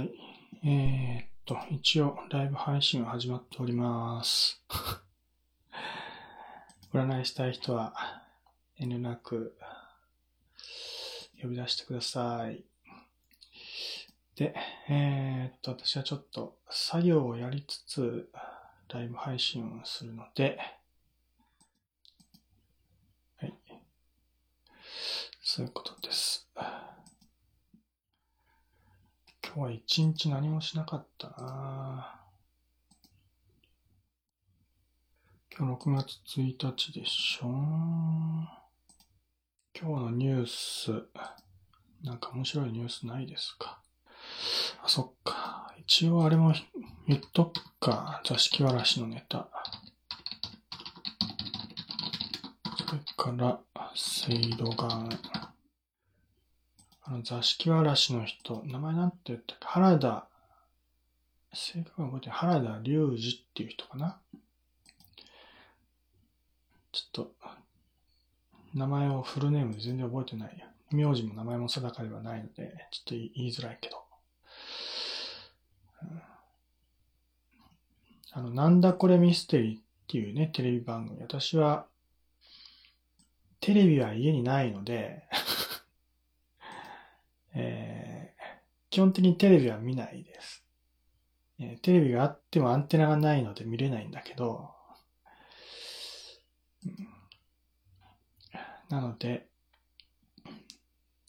はい。えー、っと、一応、ライブ配信が始まっております。占いしたい人は、遠慮なく、呼び出してください。で、えー、っと、私はちょっと、作業をやりつつ、ライブ配信をするので、はい。そういうことです。今日は一日何もしなかったな今日6月1日でしょ今日のニュース、なんか面白いニュースないですか？あ、そっか。一応あれも言っとくか。座敷わらしのネタ。それから、セイロガン。あの、座敷わらしの人、名前なんて言ったっけ？原田、正確に覚えて原田隆二っていう人かな？ちょっと、名前をフルネームで全然覚えてないや。名字も名前も定かではないので、ちょっと言いづらいけど。あの、なんだこれミステリーっていうね、テレビ番組。私は、テレビは家にないのでえー、基本的にテレビは見ないです、えー。テレビがあってもアンテナがないので見れないんだけど、なので、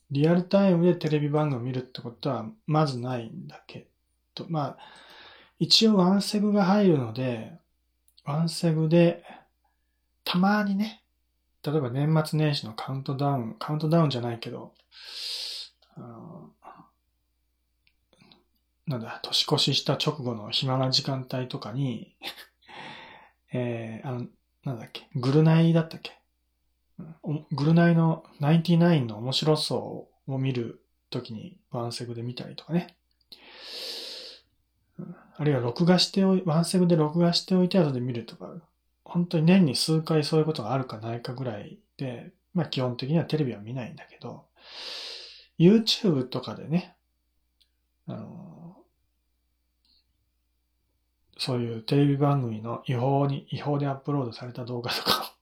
リアルタイムでテレビ番組を見るってことはまずないんだけど、まあ、一応ワンセグが入るので、ワンセグで、たまにね、例えば年末年始のカウントダウン、カウントダウンじゃないけど、なんだ、年越しした直後の暇な時間帯とかに えー、あの、なんだっけ、グルナイだったっけ？グルナイの99の面白そうを見るときにワンセグで見たりとかね。あるいは録画しておい、ワンセグで録画しておいて後で見るとか、本当に年に数回そういうことがあるかないかぐらいで、まあ基本的にはテレビは見ないんだけど、YouTube とかでね、あの、そういうテレビ番組の違法に、違法でアップロードされた動画とか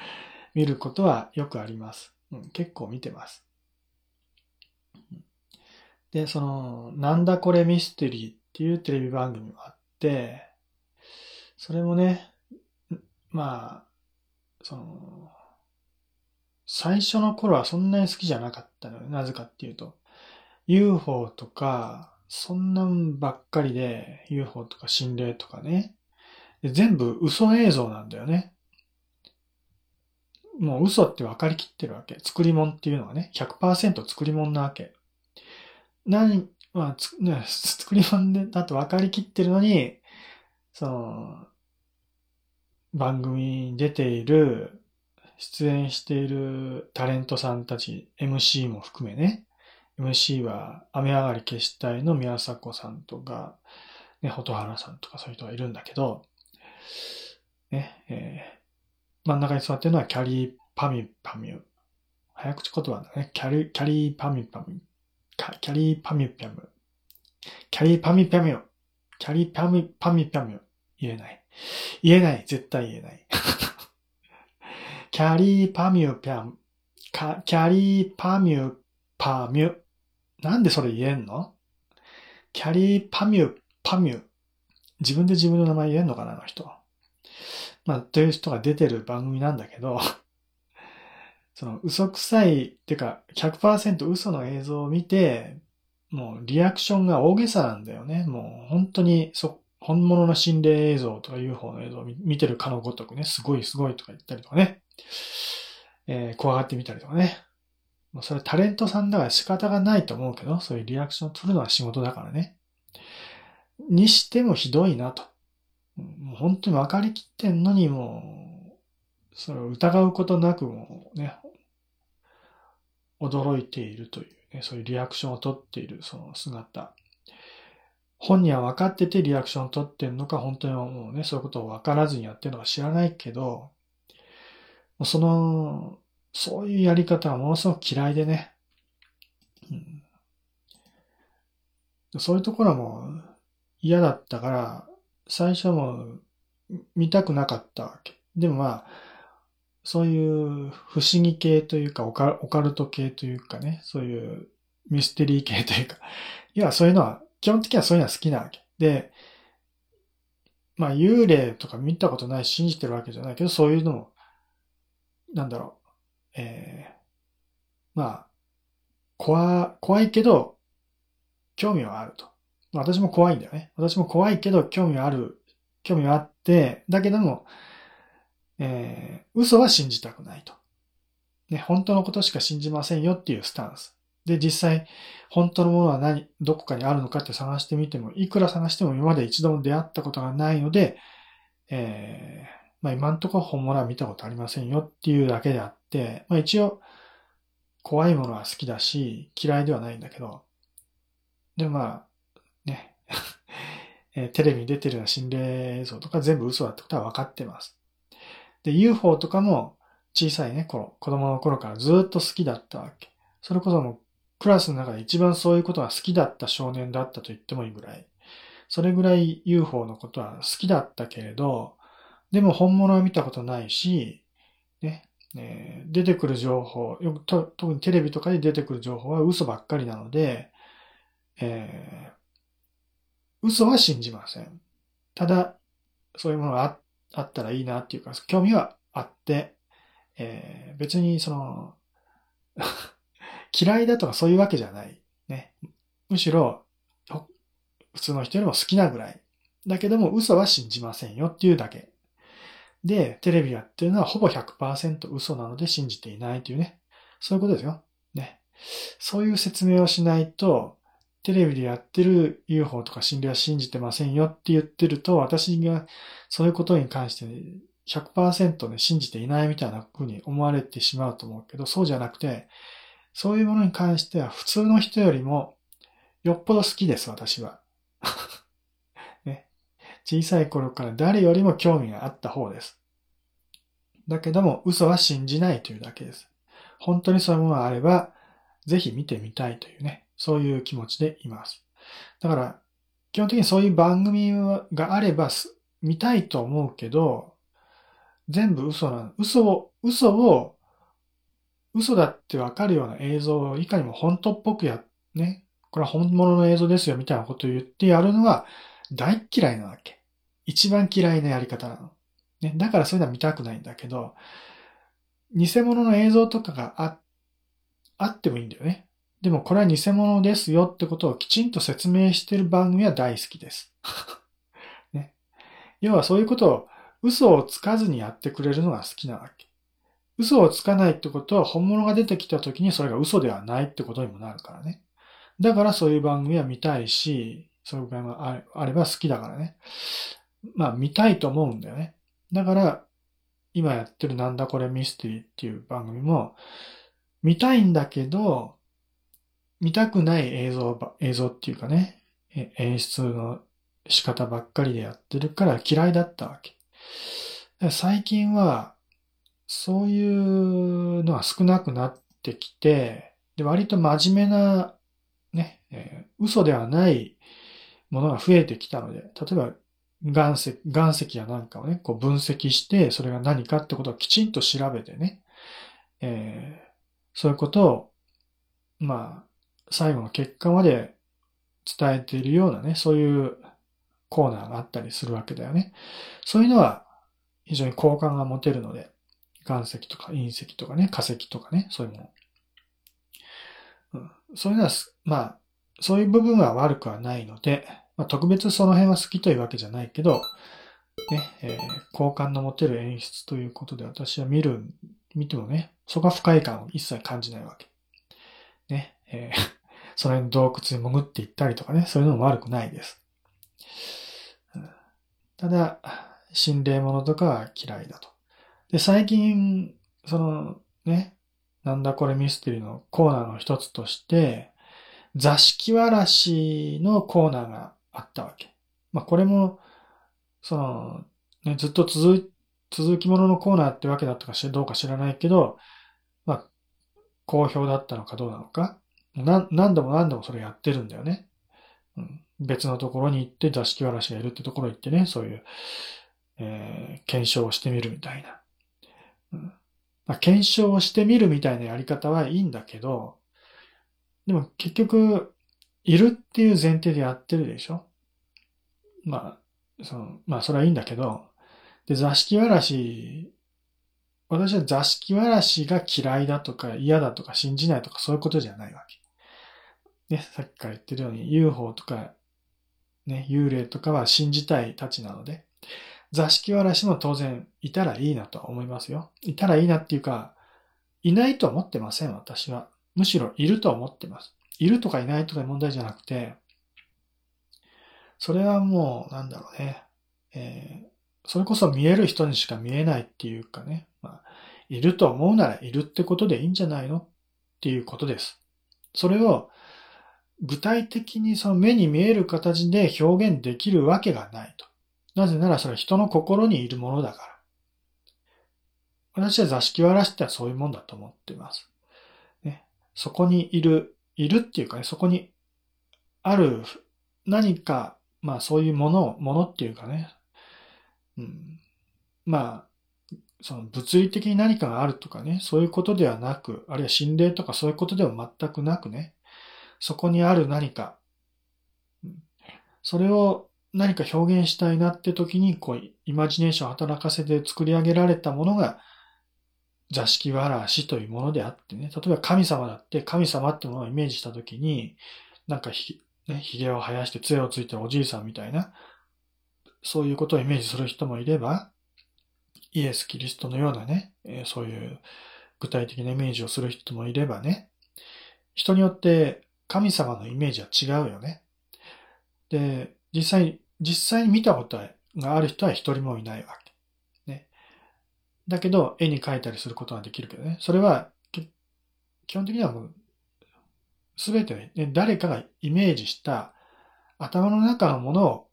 見ることはよくあります。うん、結構見てます。で、その、なんだこれミステリーっていうテレビ番組もあって、それもね、まあ、その、最初の頃はそんなに好きじゃなかったのよ。なぜかっていうと、UFO とか、そんなんばっかりで、UFO とか心霊とかね。全部嘘映像なんだよね。もう嘘って分かりきってるわけ。作り物っていうのはね、100%作り物なわけ。何、まあ、つ、ね、作り物だと分かりきってるのに、その、番組に出ている出演しているタレントさんたち、MC も含めね、MC は雨上がり消したいの宮迫さんとか、ね、蛍原さんとかそういう人がいるんだけど、ね、えー、真ん中に座ってるのはキャリーパミュパミュ。早口言葉だね。キャリキャリーパミュパミュ。キャリーパミュピャム。キャリーパミュピャミュ。キャリーパミュパミュピャミュ。言えない。言えない。絶対言えない。キャリーパミュピャン、キャリーパミュパミュ。なんでそれ言えんの？キャリーパミュパミュ。自分で自分の名前言えんのかな、あの人。まあ、という人が出てる番組なんだけど、その嘘くさい、っていうか100%嘘の映像を見て、もうリアクションが大げさなんだよね。もう本当にそ、本物の心霊映像とか UFO の映像を見てるかのごとくね、すごいすごいとか言ったりとかね。えー、怖がってみたりとかね。もうそれタレントさんだから仕方がないと思うけど、そういうリアクションを取るのは仕事だからね。にしてもひどいなと。もう本当に分かりきってんのにもう、それを疑うことなくもね、驚いているというね、そういうリアクションを取っているその姿。本人は分かっててリアクションを取ってんのか、本当にもうね、そういうことを分からずにやってるのか知らないけど、その、そういうやり方はものすごく嫌いでね。うん、そういうところも嫌だったから、最初はもう見たくなかったわけ。でもまあ、そういう不思議系というかオカ、ルト系というかね、そういうミステリー系というか、いや、そういうのは、基本的にはそういうのは好きなわけ。で、まあ幽霊とか見たことないし信じてるわけじゃないけど、そういうのも、なんだろう、えー、まあ、怖、怖いけど、興味はあると。私も怖いんだよね。私も怖いけど、興味はある、興味はあって、だけども、えー、嘘は信じたくないと。ね、本当のことしか信じませんよっていうスタンス。で、実際、本当のものは何、どこかにあるのかって探してみても、いくら探しても今まで一度も出会ったことがないので、えー、まあ今んとこ本物は見たことありませんよっていうだけであって、まあ一応、怖いものは好きだし、嫌いではないんだけど、でまあ、ね、えテレビに出てるような心霊映像とか全部嘘だってことは分かってます。で、UFO とかも小さいね、頃、子供の頃からずっと好きだったわけ。それこそもうクラスの中で一番そういうことが好きだった少年だったと言ってもいいぐらい。それぐらい UFO のことは好きだったけれど、でも本物は見たことないし、ね、えー、出てくる情報、よくと、特にテレビとかで出てくる情報は嘘ばっかりなので、えー、嘘は信じません。ただ、そういうものがあったらいいなっていうか、興味はあって、えー、別にその 嫌いだとかそういうわけじゃない。ね。むしろ、普通の人よりも好きなぐらい。だけども嘘は信じませんよっていうだけ。で、テレビやってるのはほぼ100%嘘なので信じていないというね。そういうことですよ。ね。そういう説明をしないと、テレビでやってる UFO とか心霊は信じてませんよって言ってると、私がそういうことに関して100%ね、信じていないみたいな風に思われてしまうと思うけど、そうじゃなくて、そういうものに関しては普通の人よりもよっぽど好きです、私は。ね。小さい頃から誰よりも興味があった方です。だけども嘘は信じないというだけです。本当にそういうものがあれば、ぜひ見てみたいというね、そういう気持ちでいます。だから、基本的にそういう番組があれば見たいと思うけど、全部嘘なの。嘘を、嘘を嘘だってわかるような映像をいかにも本当っぽくや、ね、これは本物の映像ですよみたいなことを言ってやるのは大嫌いなわけ。一番嫌いなやり方なの。ね、だからそういうのは見たくないんだけど、偽物の映像とかがあ、あってもいいんだよね。でもこれは偽物ですよってことをきちんと説明してる番組は大好きです。ね。要はそういうことを嘘をつかずにやってくれるのが好きなわけ。嘘をつかないってことは本物が出てきた時にそれが嘘ではないってことにもなるからね。だからそういう番組は見たいし、そういう番組があれば好きだからね。まあ見たいと思うんだよね。だから今やってるなんだこれミステリーっていう番組も見たいんだけど、見たくない映像、映像っていうかね、演出の仕方ばっかりでやってるから嫌いだったわけ。最近はそういうのは少なくなってきて、で、割と真面目な、ね、嘘ではないものが増えてきたので、例えば、岩石、岩石やなんかをね、こう分析して、それが何かってことをきちんと調べてね、えー、そういうことを、まあ、最後の結果まで伝えているようなね、そういうコーナーがあったりするわけだよね。そういうのは非常に好感が持てるので、岩石とか隕石とかね、化石とかね、そういうもの。うん、そういうのは、まあ、そういう部分は悪くはないので、まあ、特別その辺は好きというわけじゃないけど、ね、えー、好感の持てる演出ということで私は見る、見てもね、そこは不快感を一切感じないわけ。ね、えー、その辺の洞窟に潜っていったりとかね、そういうのも悪くないです。ただ、心霊物とかは嫌いだと。で、最近、そのね、なんだこれミステリーのコーナーの一つとして、座敷わらしのコーナーがあったわけ。まあこれも、その、ね、ずっと続続きもののコーナーってわけだったかどうか知らないけど、まあ、好評だったのかどうなのか。な何度も何度もそれやってるんだよね。うん、別のところに行って座敷わらしがいるってところに行ってね、そういう、えー、検証をしてみるみたいな。うんまあ、検証をしてみるみたいなやり方はいいんだけど、でも結局、いるっていう前提でやってるでしょまあ、その、まあそれはいいんだけど、で、座敷わらし、私は座敷わらしが嫌いだとか嫌だとか信じないとかそういうことじゃないわけ。ね、さっきから言ってるように UFO とか、ね、幽霊とかは信じたいたちなので、座敷わらしも当然いたらいいなとは思いますよ。いたらいいなっていうか、いないと思ってません、私は。むしろいると思ってます。いるとかいないとか問題じゃなくて、それはもう、なんだろうね。えー、それこそ見える人にしか見えないっていうかね。まあ、いると思うならいるってことでいいんじゃないのっていうことです。それを具体的にその目に見える形で表現できるわけがないと。なぜならそれは人の心にいるものだから。私は座敷わらしってはそういうもんだと思っています。ね、そこにいる、いるっていうかね、そこにある何か、まあそういうものを、ものっていうかね、うん、まあ、その物理的に何かがあるとかね、そういうことではなく、あるいは心霊とかそういうことでは全くなくね、そこにある何か、それを何か表現したいなって時に、こう、イマジネーションを働かせて作り上げられたものが、座敷わらしというものであってね。例えば神様だって、神様ってものをイメージした時に、なんか、ね、髭を生やして杖をついてるおじいさんみたいな、そういうことをイメージする人もいれば、イエス・キリストのようなね、そういう具体的なイメージをする人もいればね、人によって神様のイメージは違うよね。で、実際実際に見たことがある人は一人もいないわけ。ね。だけど、絵に描いたりすることはできるけどね。それは、基本的にはもう、すべて、ね、誰かがイメージした頭の中のものを、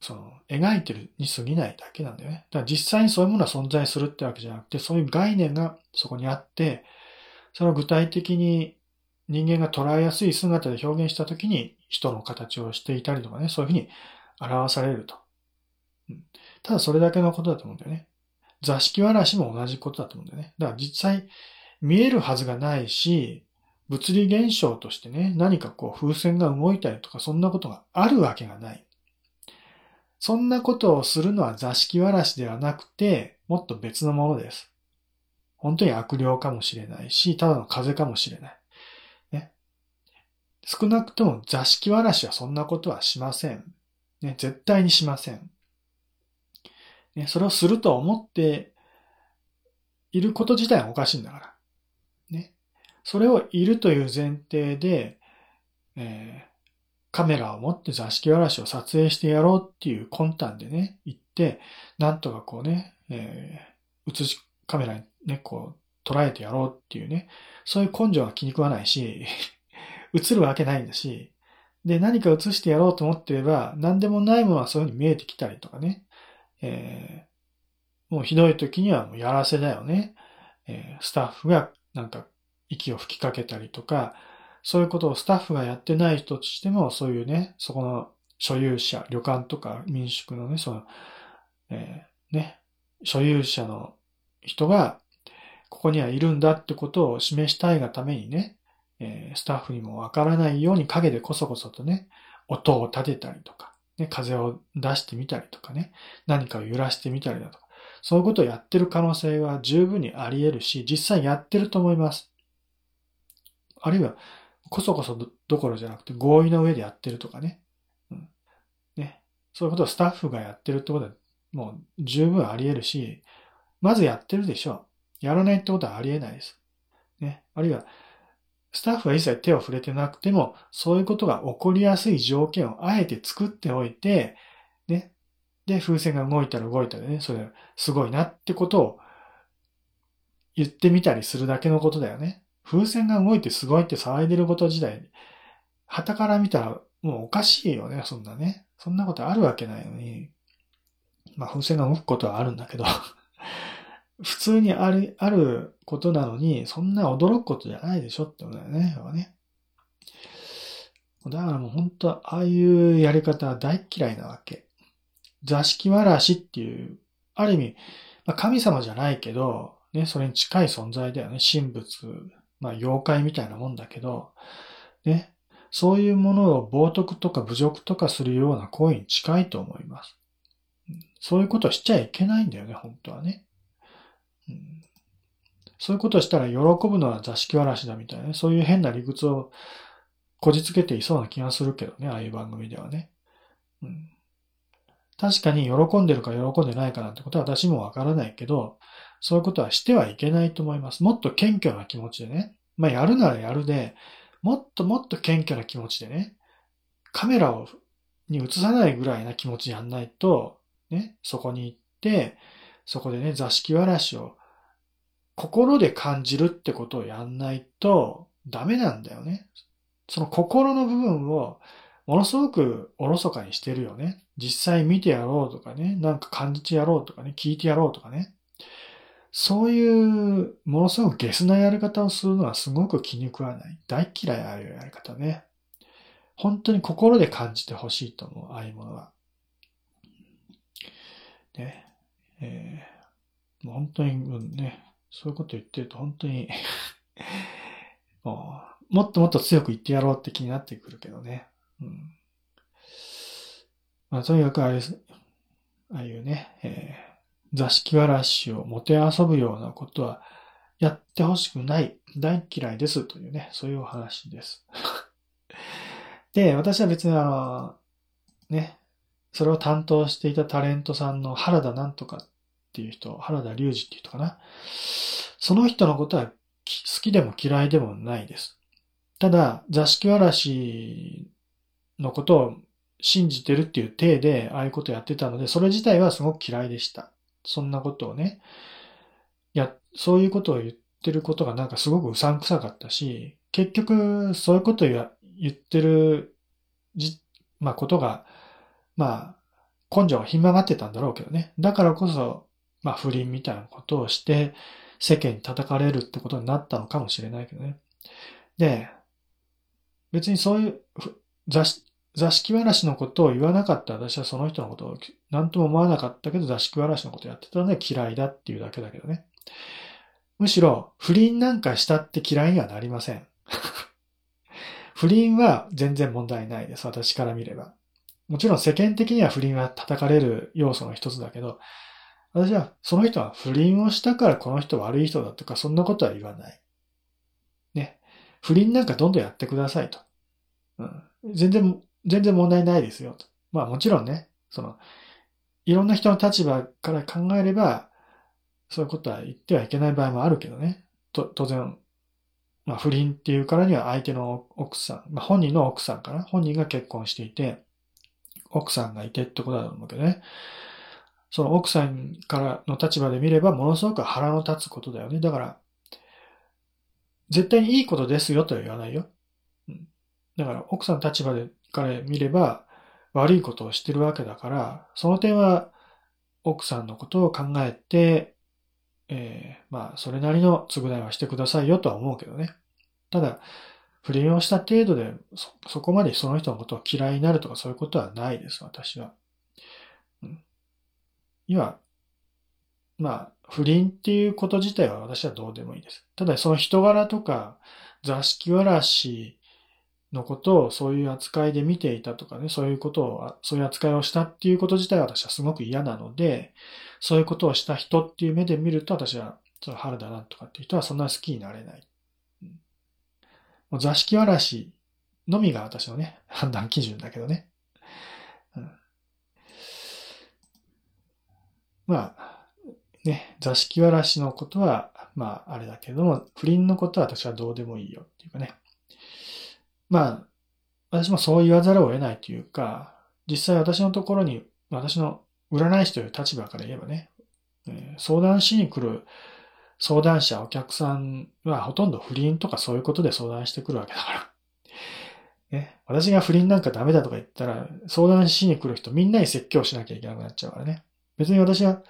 その、描いてるに過ぎないだけなんだよね。だから実際にそういうものは存在するってわけじゃなくて、そういう概念がそこにあって、それを具体的に人間が捉えやすい姿で表現したときに人の形をしていたりとかね、そういうふうに表されると。ただそれだけのことだと思うんだよね。座敷わらしも同じことだと思うんだよね。だから実際見えるはずがないし、物理現象としてね、何かこう風船が動いたりとかそんなことがあるわけがない。そんなことをするのは座敷わらしではなくて、もっと別のものです。本当に悪霊かもしれないし、ただの風かもしれない。ね。少なくとも座敷わらしはそんなことはしません。ね、絶対にしません。ね、それをすると思っていること自体はおかしいんだから。それをいるという前提で、えー、カメラを持って座敷わらしを撮影してやろうっていう魂胆でね、行って、なんとかこうね、えー、映し、カメラにね、こう、捉えてやろうっていうね、そういう根性は気に食わないし、映るわけないんだし、で、何か映してやろうと思ってれば、何でもないものはそういうふうに見えてきたりとかね。えー、もうひどい時にはもうやらせだよね。えー、スタッフがなんか息を吹きかけたりとか、そういうことをスタッフがやってない人としても、そういうね、そこの所有者、旅館とか民宿のね、その、えー、ね、所有者の人が、ここにはいるんだってことを示したいがためにね、えー、スタッフにもわからないように影でこそこそとね、音を立てたりとか、ね、風を出してみたりとかね、何かを揺らしてみたりだとか、そういうことをやってる可能性は十分にあり得るし、実際やってると思います。あるいは、こそこそどころじゃなくて合意の上でやってるとかね。うん、ね。そういうことをスタッフがやってるってことはもう十分あり得るし、まずやってるでしょう。やらないってことはあり得ないです。ね。あるいは、スタッフは一切手を触れてなくても、そういうことが起こりやすい条件をあえて作っておいて、ね。で、風船が動いたら動いたらね、それすごいなってことを言ってみたりするだけのことだよね。風船が動いてすごいって騒いでること自体、旗から見たらもうおかしいよね、そんなね。そんなことあるわけないのに。まあ風船が動くことはあるんだけど 普通にある、あることなのに、そんな驚くことじゃないでしょってことだよね。ねだからもう本当ああいうやり方は大嫌いなわけ。座敷わらしっていう、ある意味、まあ、神様じゃないけど、ね、それに近い存在だよね。神仏、まあ妖怪みたいなもんだけど、ね、そういうものを冒涜とか侮辱とかするような行為に近いと思います。そういうことしちゃいけないんだよね、本当はね。うん、そういうことしたら喜ぶのは座敷わらしだみたいなね。そういう変な理屈をこじつけていそうな気がするけどね、ああいう番組ではね。うん、確かに喜んでるか喜んでないかなんてことは私もわからないけど、そういうことはしてはいけないと思います。もっと謙虚な気持ちでね。まあやるならやるで、もっともっと謙虚な気持ちでね、カメラをに映さないぐらいな気持ちやんないと、ね、そこに行って、そこでね、座敷わらしを心で感じるってことをやんないとダメなんだよね。その心の部分をものすごくおろそかにしてるよね。実際見てやろうとかね、なんか感じてやろうとかね、聞いてやろうとかね。そういう、ものすごくゲスなやり方をするのはすごく気に食わない。大嫌いああいうやり方ね。本当に心で感じてほしいと思う、ああいうものは。ね。えー、もう本当に、うんね、そういうこと言ってると本当に もう、もっともっと強く言ってやろうって気になってくるけどね。うん。まあ、とにかくあれ、ああいうね、えー座敷わらしをもて遊ぶようなことはやってほしくない、大嫌いですというね、そういうお話です。で、私は別にあの、ね、それを担当していたタレントさんの原田なんとかっていう人、原田隆二っていう人かな。その人のことは好きでも嫌いでもないです。ただ、座敷わらしのことを信じてるっていう体で、ああいうことやってたので、それ自体はすごく嫌いでした。そんなことをね、や、そういうことを言ってることがなんかすごくうさんくさかったし、結局、そういうことを言ってる、じ、まあことが、まあ、根性がひん曲がってたんだろうけどね。だからこそ、まあ不倫みたいなことをして、世間に叩かれるってことになったのかもしれないけどね。で、別にそういう雑誌座敷わらしのことを言わなかった私はその人のことを何とも思わなかったけど座敷わらしのことやってたので嫌いだっていうだけだけどね。むしろ不倫なんかしたって嫌いにはなりません。不倫は全然問題ないです。私から見れば。もちろん世間的には不倫は叩かれる要素の一つだけど、私はその人は不倫をしたからこの人悪い人だとかそんなことは言わない。ね。不倫なんかどんどんやってくださいと。うん、全然全然問題ないですよ。まあもちろんね、その、いろんな人の立場から考えれば、そういうことは言ってはいけない場合もあるけどね。と当然、まあ不倫っていうからには相手の奥さん、まあ本人の奥さんかな。本人が結婚していて、奥さんがいてってことだと思うけどね。その奥さんからの立場で見ればものすごく腹の立つことだよね。だから、絶対にいいことですよとは言わないよ。うん、だから奥さんの立場でから見れば悪いことをしてるわけだから、その点は奥さんのことを考えて、えー、まあ、それなりの償いはしてくださいよとは思うけどね。ただ、不倫をした程度でそ、そこまでその人のことを嫌いになるとかそういうことはないです、私は。うん。今、まあ、不倫っていうこと自体は私はどうでもいいです。ただ、その人柄とか、座敷わらしのことをそういう扱いで見ていたとかね、そういうことを、そういう扱いをしたっていうこと自体は私はすごく嫌なので、そういうことをした人っていう目で見ると私は、その原田なとかっていう人はそんな好きになれない。もう座敷わらしのみが私のね、判断基準だけどね。うん、まあ、ね、座敷わらしのことは、まあ、あれだけども、不倫のことは私はどうでもいいよっていうかね。まあ、私もそう言わざるを得ないというか、実際私のところに、私の占い師という立場から言えばね、相談しに来る相談者、お客さんはほとんど不倫とかそういうことで相談してくるわけだから。ね、私が不倫なんかダメだとか言ったら、相談しに来る人みんなに説教しなきゃいけなくなっちゃうからね。別に私は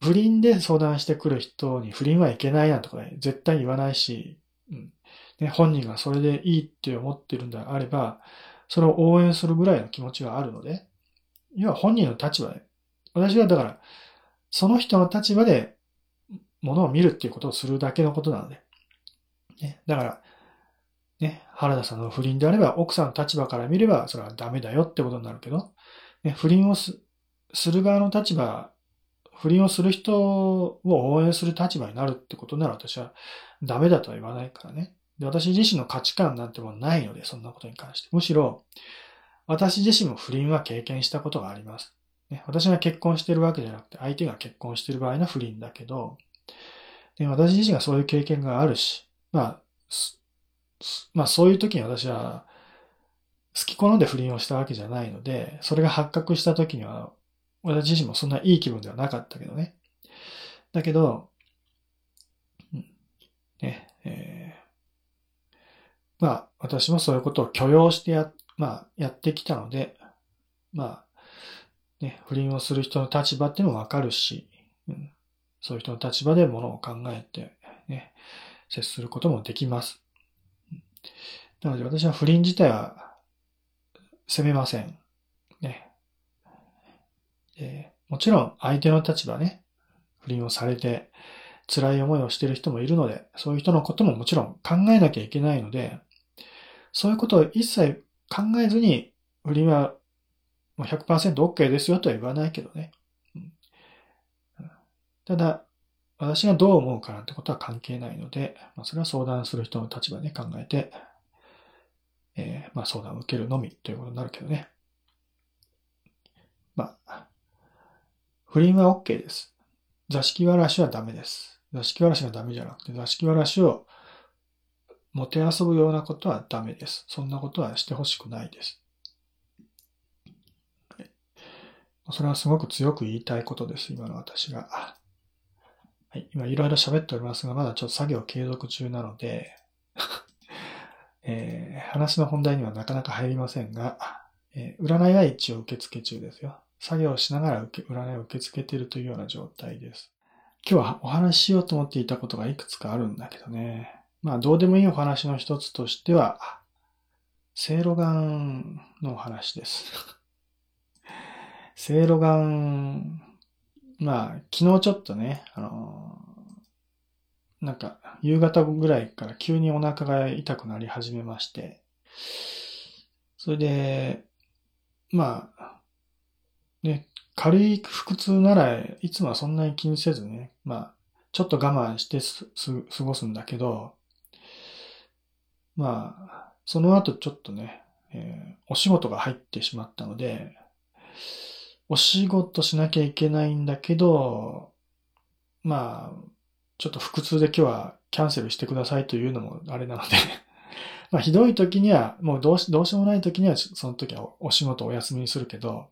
不倫で相談してくる人に不倫はいけないなんとか、ね、絶対言わないし、ね、本人がそれでいいって思ってるんであれば、それを応援するぐらいの気持ちがあるので、要は本人の立場で、私はだから、その人の立場でものを見るっていうことをするだけのことなので。ね、だから、ね、原田さんの不倫であれば、奥さんの立場から見れば、それはダメだよってことになるけど、ね、不倫をする側の立場、不倫をする人を応援する立場になるってことなら私はダメだとは言わないからね。で私自身の価値観なんてもないので、そんなことに関して。むしろ、私自身も不倫は経験したことがあります。ね、私が結婚してるわけじゃなくて、相手が結婚してる場合の不倫だけど、で私自身がそういう経験があるし、まあ、まあそういう時に私は好き好んで不倫をしたわけじゃないので、それが発覚した時には、私自身もそんないい気分ではなかったけどね。だけど、ね、え、まあ私もそういうことを許容してや、まあやってきたので、まあ、ね、不倫をする人の立場ってのもわかるし、うん、そういう人の立場でものを考えて、ね、接することもできます。なので私は不倫自体は責めません。ね。えー、もちろん相手の立場ね、不倫をされて辛い思いをしている人もいるので、そういう人のことももちろん考えなきゃいけないので、そういうことを一切考えずに不倫は 100%OK ですよとは言わないけどね。ただ、私がどう思うかなんてことは関係ないので、まあ、それは相談する人の立場で考えて、えー、まあ、相談を受けるのみということになるけどね。まあ、不倫は OK です。座敷わらしはダメです。座敷わらしがダメじゃなくて、座敷わらしをもてあそぶようなことはダメです。そんなことはしてほしくないです。それはすごく強く言いたいことです、今の私が。はい、今いろいろ喋っておりますが、まだちょっと作業継続中なので えー、話の本題にはなかなか入りませんが、えー、占いは一応受付中ですよ。作業しながら受け占いを受け付けているというような状態です。今日はお話ししようと思っていたことがいくつかあるんだけどね。まあ、どうでもいいお話の一つとしては、セいろがんのお話です。セいろがん、まあ、昨日ちょっとね、あのー、なんか、夕方ぐらいから急にお腹が痛くなり始めまして、それで、まあ、ね、軽い腹痛ならいつもはそんなに気にせずね、まあ、ちょっと我慢してす、す過ごすんだけど、まあ、その後ちょっとね、えー、お仕事が入ってしまったので、お仕事しなきゃいけないんだけど、まあ、ちょっと腹痛で今日はキャンセルしてくださいというのもあれなので まあひどい時には、もうどうしどうしようもない時には、その時はお仕事お休みにするけど、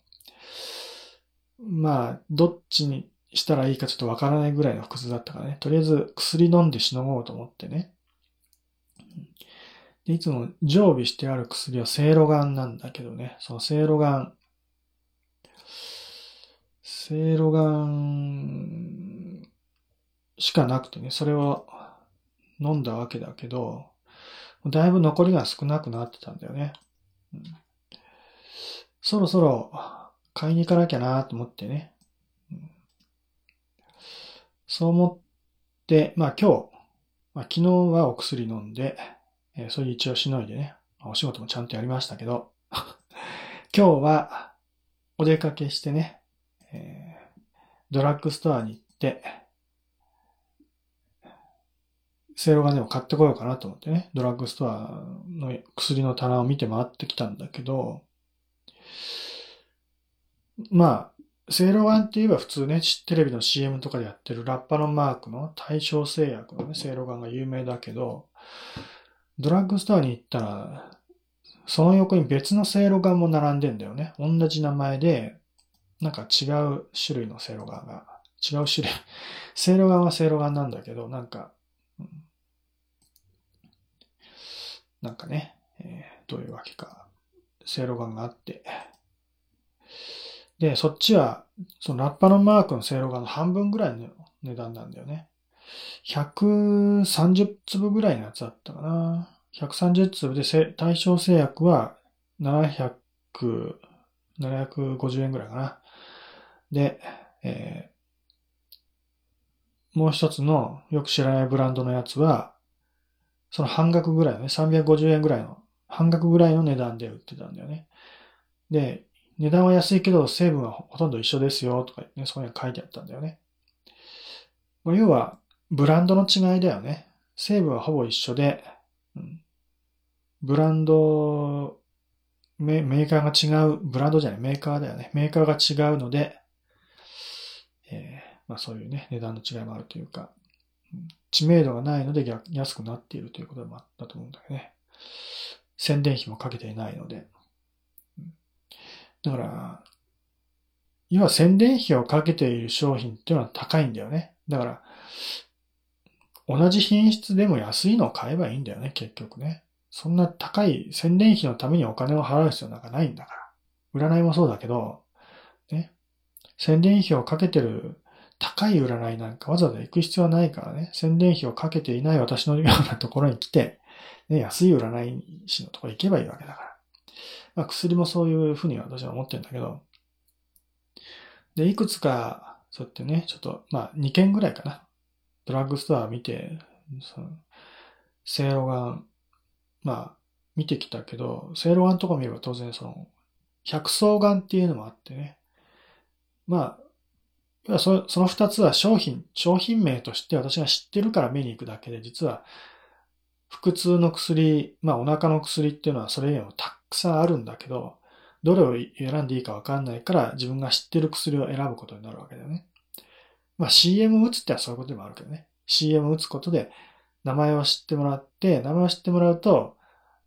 まあ、どっちにしたらいいかちょっとわからないぐらいの腹痛だったからね。とりあえず薬飲んでしのごうと思ってね。でいつも常備してある薬はセいろがんなんだけどね。そのセいろがん、セいろがんしかなくてね、それを飲んだわけだけど、だいぶ残りが少なくなってたんだよね。うん、そろそろ買いに行かなきゃなと思ってね。うん、そう思って、まあ今日、まあ、昨日はお薬飲んで、えー、それ一応しのいでね、お仕事もちゃんとやりましたけど、今日はお出かけしてね、えー、ドラッグストアに行って、セいろがねを買ってこようかなと思ってね、ドラッグストアの薬の棚を見て回ってきたんだけど、まあ、セいろがんって言えば普通ね、テレビの CM とかでやってるラッパのマークの対象製薬のね、セいろがんが有名だけど、ドラッグストアに行ったら、その横に別のセいろがも並んでんだよね。同じ名前で、なんか違う種類のセいろがが、違う種類。セいろがはセいろがなんだけど、なんか、なんかね、えー、どういうわけか、セいろががあって、で、そっちは、そのラッパのマークのセいろがの半分ぐらいの値段なんだよね。130粒ぐらいのやつだったかな。130粒で対象製薬は700、750円ぐらいかな。で、えーもう一つのよく知らないブランドのやつは、その半額ぐらいのね、350円ぐらいの、半額ぐらいの値段で売ってたんだよね。で、値段は安いけど成分はほとんど一緒ですよとかね、そういうの書いてあったんだよね。まあ要は、ブランドの違いだよね。成分はほぼ一緒で、うん、ブランドメ、メーカーが違う、ブランドじゃない、メーカーだよね。メーカーが違うので、えーまあそういうね、値段の違いもあるというか、うん知名度がないので逆安くなっているということもあったと思うんだけどね。宣伝費もかけていないので。だから、要は宣伝費をかけている商品っていうのは高いんだよね。だから、同じ品質でも安いのを買えばいいんだよね、結局ね。そんな高い宣伝費のためにお金を払う必要なんかないんだから。占いもそうだけど、ね。宣伝費をかけてる高い占いなんかわざわざ行く必要はないからね。宣伝費をかけていない私のようなところに来て、ね、安い占い師のところ行けばいいわけだから。まあ薬もそういうふうに私は思ってるんだけど。で、いくつか、そうやってね、ちょっと、まあ2件ぐらいかな。ドラッグストア見て、その、セイロガン、まあ、見てきたけど、セイロガンとか見れば当然その、百草ガンっていうのもあってね。まあ、そその二つは商品、商品名として私が知ってるから目に行くだけで、実は、腹痛の薬、まあお腹の薬っていうのはそれ以外もたくさんあるんだけど、どれを選んでいいかわかんないから自分が知ってる薬を選ぶことになるわけだよね。まあ CM 打つってはそういうことでもあるけどね。CM 打つことで名前を知ってもらって、名前を知ってもらうと、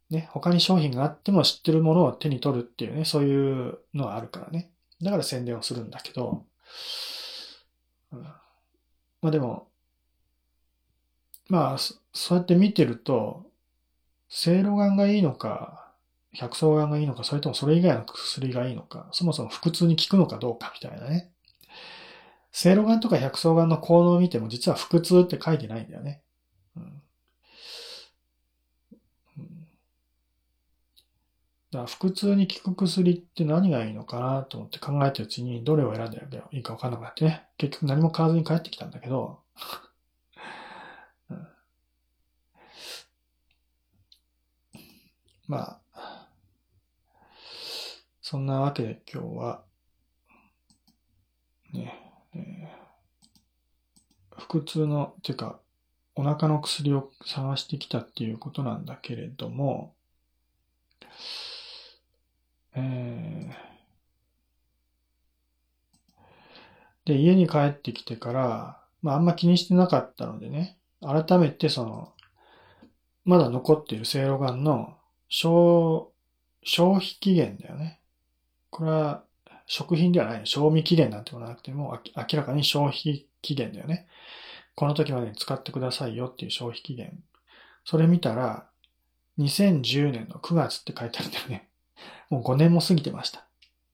ね、他に商品があっても知ってるものを手に取るっていうね、そういうのはあるからね。だから宣伝をするんだけど、うんまあでも、まあ、そうやって見てると、セイロガンがいいのか、百草ガンがいいのか、それともそれ以外の薬がいいのか、そもそも腹痛に効くのかどうかみたいなね。セイロガンとか百草ガンの効能を見ても実は腹痛って書いてないんだよね。だから腹痛に効く薬って何がいいのかなと思って考えてるうちにどれを選んでいいか分かんなくなってね。結局何も買わずに帰ってきたんだけど、うん。まあ、そんなわけで今日は、ね、えー腹痛の、っていうか、お腹の薬を探してきたっていうことなんだけれども、えーで、家に帰ってきてから、まああんま気にしてなかったのでね、改めてその、まだ残っているセイロガンの消、消費期限だよね。これは食品ではない。賞味期限なんてものなくても、明らかに消費期限だよね。この時までに使ってくださいよっていう消費期限。それ見たら、2010年の9月って書いてあるんだよね。もう5年も過ぎてました。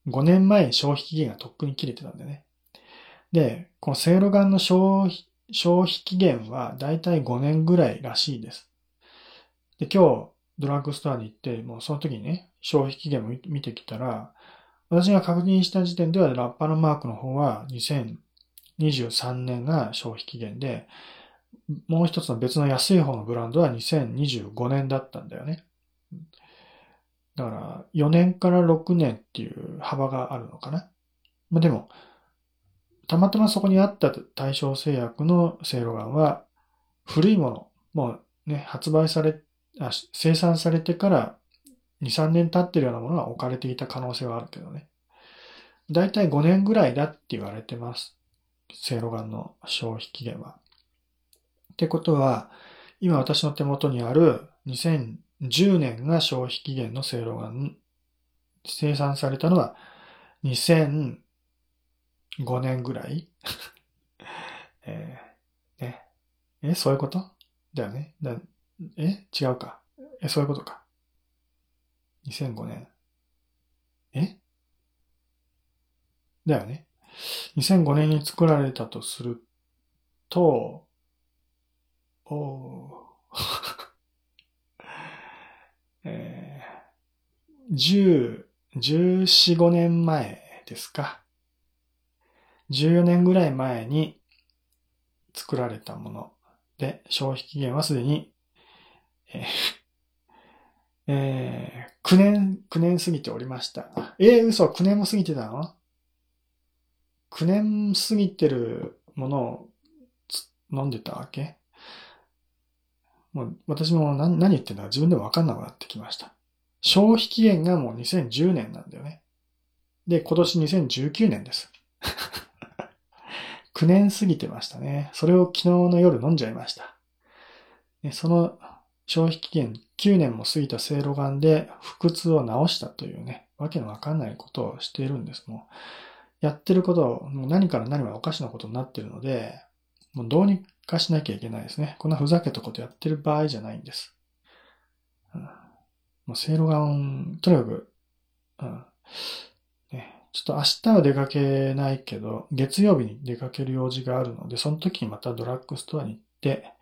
5年前に消費期限がとっくに切れてたんだよね。で、このセイロガンの消費、消費期限はだいたい5年ぐらいらしいです。で、今日ドラッグストアに行って、もうその時にね、消費期限も見てきたら、私が確認した時点ではラッパのマークの方は2023年が消費期限で、もう一つの別の安い方のブランドは2025年だったんだよね。だから4年から6年っていう幅があるのかな。まあ、でも、たまたまそこにあった対象製薬のセイロガンは古いもの、もうね、発売され、生産されてから2、3年経ってるようなものが置かれていた可能性はあるけどね。だいたい5年ぐらいだって言われてます。セイロガンの消費期限は。ってことは、今私の手元にある2010年が消費期限のセイロガン、生産されたのは2005年ぐらい？えーね。え、そういうこと？だよね。だえ？違うか。え、そういうことか。2005年。え？だよね。2005年に作られたとすると、おー10、14、5年前ですか。14年ぐらい前に作られたもので、消費期限はすでに、えーえー、9年、9年過ぎておりました。えー、嘘、9年も過ぎてたの ?9 年過ぎてるものを飲んでたわけ？もう私も何何言ってんだか自分でもわかんなくなってきました。消費期限がもう2010年なんだよね。で、今年2019年です。9年過ぎてましたね。それを昨日の夜飲んじゃいました。その消費期限9年も過ぎたセいろがんで腹痛を治したというね、わけのわかんないことをしているんです。もう、やってることをもう何から何までおかしなことになっているので、もうどうにかしなきゃいけないですね。こんなふざけたことやってる場合じゃないんです。うん、もう、せいろがん、とにかく、うん、ね、ちょっと明日は出かけないけど、月曜日に出かける用事があるので、その時にまたドラッグストアに行って、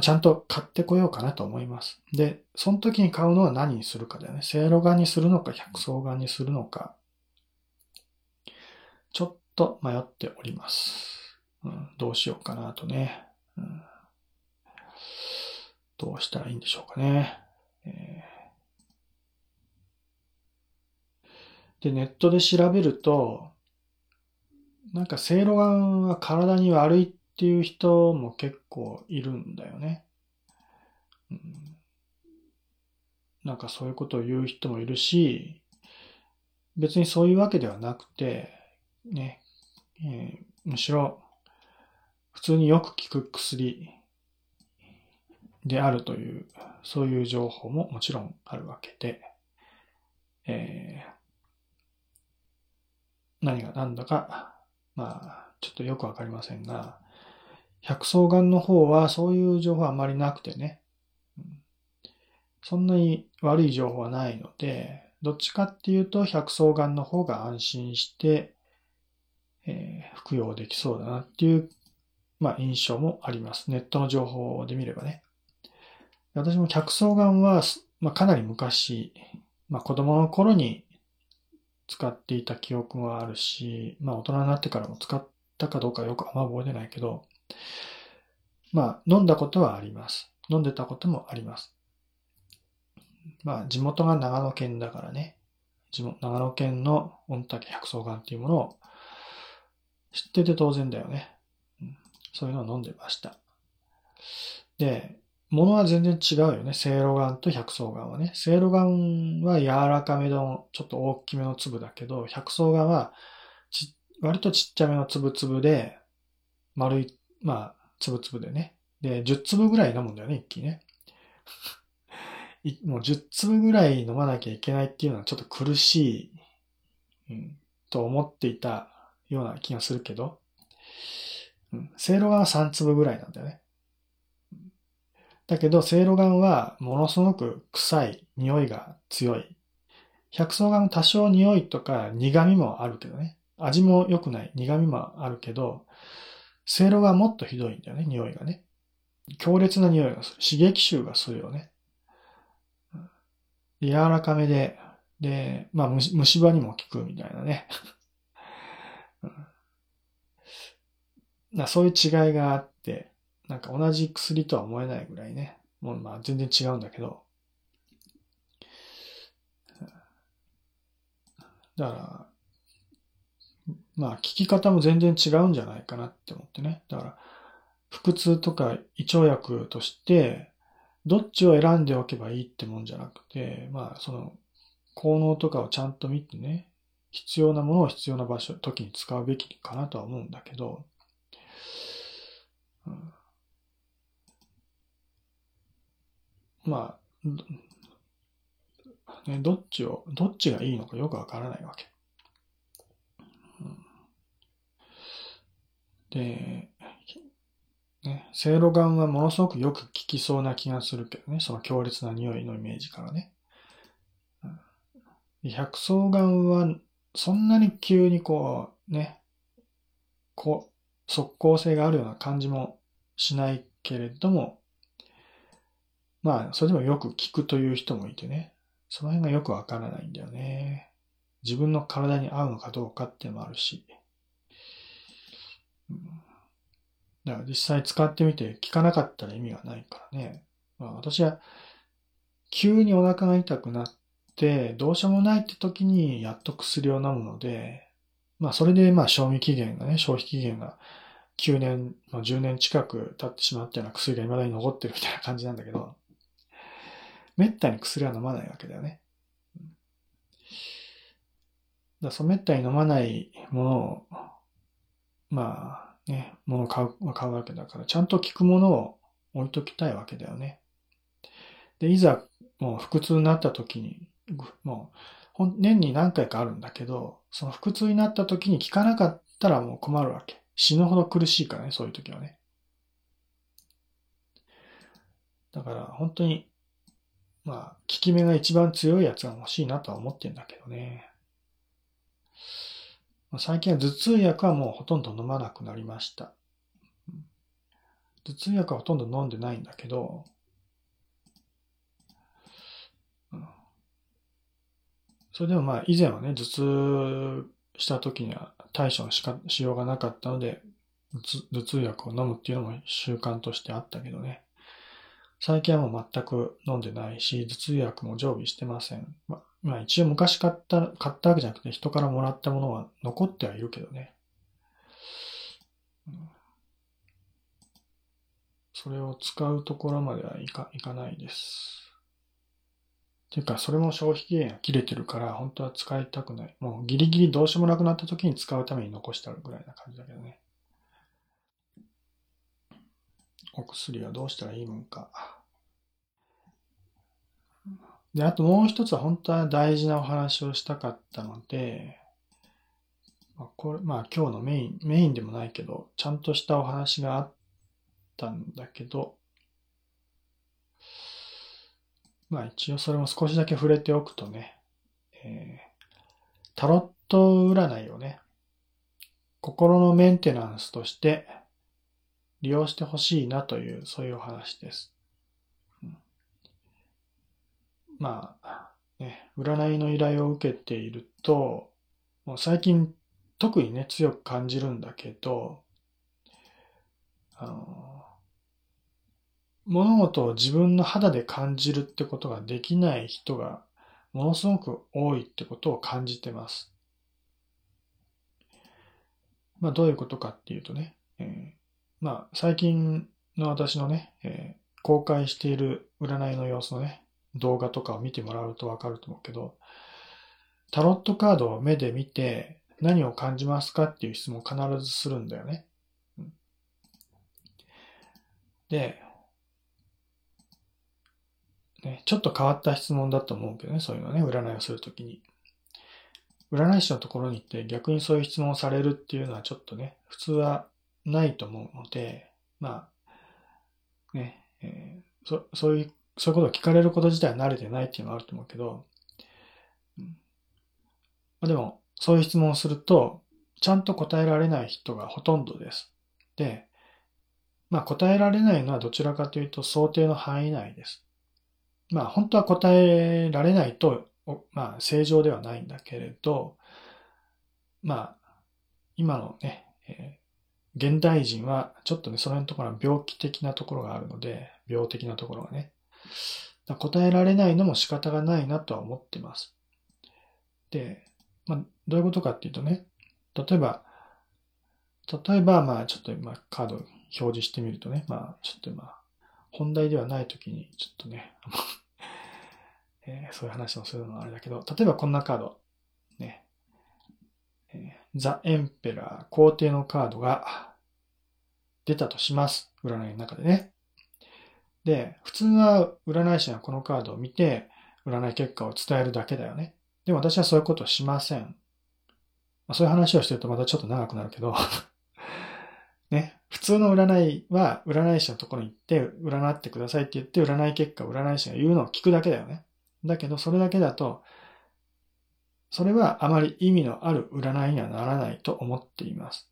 ちゃんと買ってこようかなと思います。で、その時に買うのは何にするかだよね。せいろがにするのか、百草がにするのか、ちょっと迷っております。うん、どうしようかなとね、うん。どうしたらいいんでしょうかね。えー、で、ネットで調べると、なんか、せいろがんは体に悪いっていう人も結構いるんだよね。なんかそういうことを言う人もいるし、別にそういうわけではなくて、ね、えー、むしろ普通によく効く薬であるという、そういう情報ももちろんあるわけで、えー、何が何だか、まあ、ちょっとよくわかりませんが、百草がんの方はそういう情報はあまりなくてね、そんなに悪い情報はないので、どっちかっていうと百草がんの方が安心して、えー、服用できそうだなっていうまあ、印象もあります。ネットの情報で見ればね。私も客層眼は、まあ、かなり昔、まあ、子供の頃に使っていた記憶があるし、まあ、大人になってからも使ったかどうかよくあんま覚えてないけど、まあ、飲んだことはあります。飲んでたこともあります。まあ、地元が長野県だからね、地元長野県の御嶽百草丸っていうものを知ってて当然だよね。そういうのを飲んでました。で、物は全然違うよね。せいろがんと百草がんはね。せいろがんは柔らかめの、ちょっと大きめの粒だけど、百草がんは、割とちっちゃめの粒々で、丸い、まあ、粒々でね。で、10粒ぐらい飲むんだよね、一気にね。もう10粒ぐらい飲まなきゃいけないっていうのはちょっと苦しい、うん、と思っていたような気がするけど、うん。せいろがんは3粒ぐらいなんだよね。だけど、せいろがんはものすごく臭い、匂いが強い。百草がん多少匂いとか苦味もあるけどね。味も良くない、苦味もあるけど、せいろがもっとひどいんだよね、匂いがね。強烈な匂いがする。刺激臭がするよね。柔らかめで、で、まあ虫歯にも効くみたいなね。なそういう違いがあって、なんか同じ薬とは思えないぐらいね、もうまあ全然違うんだけど、だから、まあ聞き方も全然違うんじゃないかなって思ってね。だから、腹痛とか胃腸薬として、どっちを選んでおけばいいってもんじゃなくて、まあその効能とかをちゃんと見てね、必要なものを必要な場所、時に使うべきかなとは思うんだけど、まあ、ね、どっちを、どっちがいいのかよくわからないわけ。うん、で、ね、せいろがんはものすごくよく効きそうな気がするけどね、その強烈な匂いのイメージからね。百草がんはそんなに急にこう、ね、こう、即効性があるような感じもしないけれども、まあ、それでもよく聞くという人もいてね。その辺がよくわからないんだよね。自分の体に合うのかどうかってのもあるし。だから実際使ってみて効かなかったら意味がないからね。まあ、私は急にお腹が痛くなって、どうしようもないって時にやっと薬を飲むので、まあそれでまあ賞味期限がね、消費期限が9年、まあ、10年近く経ってしまったような薬が未だに残ってるみたいな感じなんだけど、めったに薬は飲まないわけだよね。だそうめったに飲まないものを、まあね、ものを買う、買うわけだから、ちゃんと効くものを置いときたいわけだよね。で、いざもう腹痛になった時に、もう年に何回かあるんだけど、その腹痛になった時に効かなかったらもう困るわけ。死ぬほど苦しいからね、そういう時はね。だから本当に、まあ、効き目が一番強いやつが欲しいなとは思ってんだけどね。最近は頭痛薬はもうほとんど飲まなくなりました。頭痛薬はほとんど飲んでないんだけど、それでもまあ以前はね、頭痛した時には対処のしかしようがなかったので、頭痛薬を飲むっていうのも習慣としてあったけどね。最近はもう全く飲んでないし、頭痛薬も常備してません。ままあ一応昔買った、買ったわけじゃなくて人からもらったものは残ってはいるけどね。それを使うところまではいかいかないです。ていうか、それも消費期限が切れてるから、本当は使いたくない。もうギリギリどうしようもなくなった時に使うために残してあるぐらいな感じだけどね。お薬はどうしたらいいもんか。で、あともう一つは本当は大事なお話をしたかったので、まあ、これ、まあ今日のメイン、メインでもないけど、ちゃんとしたお話があったんだけど、まあ一応それも少しだけ触れておくとね、えー、タロット占いをね、心のメンテナンスとして利用してほしいなという、そういうお話です。うん、まあ、ね、占いの依頼を受けていると、もう最近特にね、強く感じるんだけど、あの物事を自分の肌で感じるってことができない人がものすごく多いってことを感じてます。まあどういうことかっていうとね、えー、まあ最近の私のね、えー、公開している占いの様子のね、動画とかを見てもらうとわかると思うけど、タロットカードを目で見て何を感じますかっていう質問を必ずするんだよね。で、ね、ちょっと変わった質問だと思うけどね、そういうのね、占いをするときに。占い師のところに行って逆にそういう質問をされるっていうのはちょっとね、普通はないと思うので、まあ、ね、えー、そそういう、そういうことを聞かれること自体慣れてないっていうのはあると思うけど、ま、でも、そういう質問をすると、ちゃんと答えられない人がほとんどです。で、まあ答えられないのはどちらかというと想定の範囲内です。まあ本当は答えられないと、まあ正常ではないんだけれど、まあ今のね、えー、現代人はちょっとね、その辺のところは病気的なところがあるので、病的なところがね。答えられないのも仕方がないなとは思ってます。で、まあ、どういうことかっていうとね、例えば、例えば、まあ、ちょっと今カード表示してみるとね、まあ、ちょっと今、本題ではない時に、ちょっとね、えー、そういう話をするのはあれだけど、例えばこんなカード、ね、えー、ザ・エンペラー皇帝のカードが出たとします。占いの中でね。で、普通は占い師はこのカードを見て、占い結果を伝えるだけだよね。でも私はそういうことをしません。ま、そういう話をしてるとまたちょっと長くなるけど ね、普通の占いは、占い師のところに行って、占ってくださいって言って、占い結果を占い師が言うのを聞くだけだよね。だけど、それだけだと、それはあまり意味のある占いにはならないと思っています。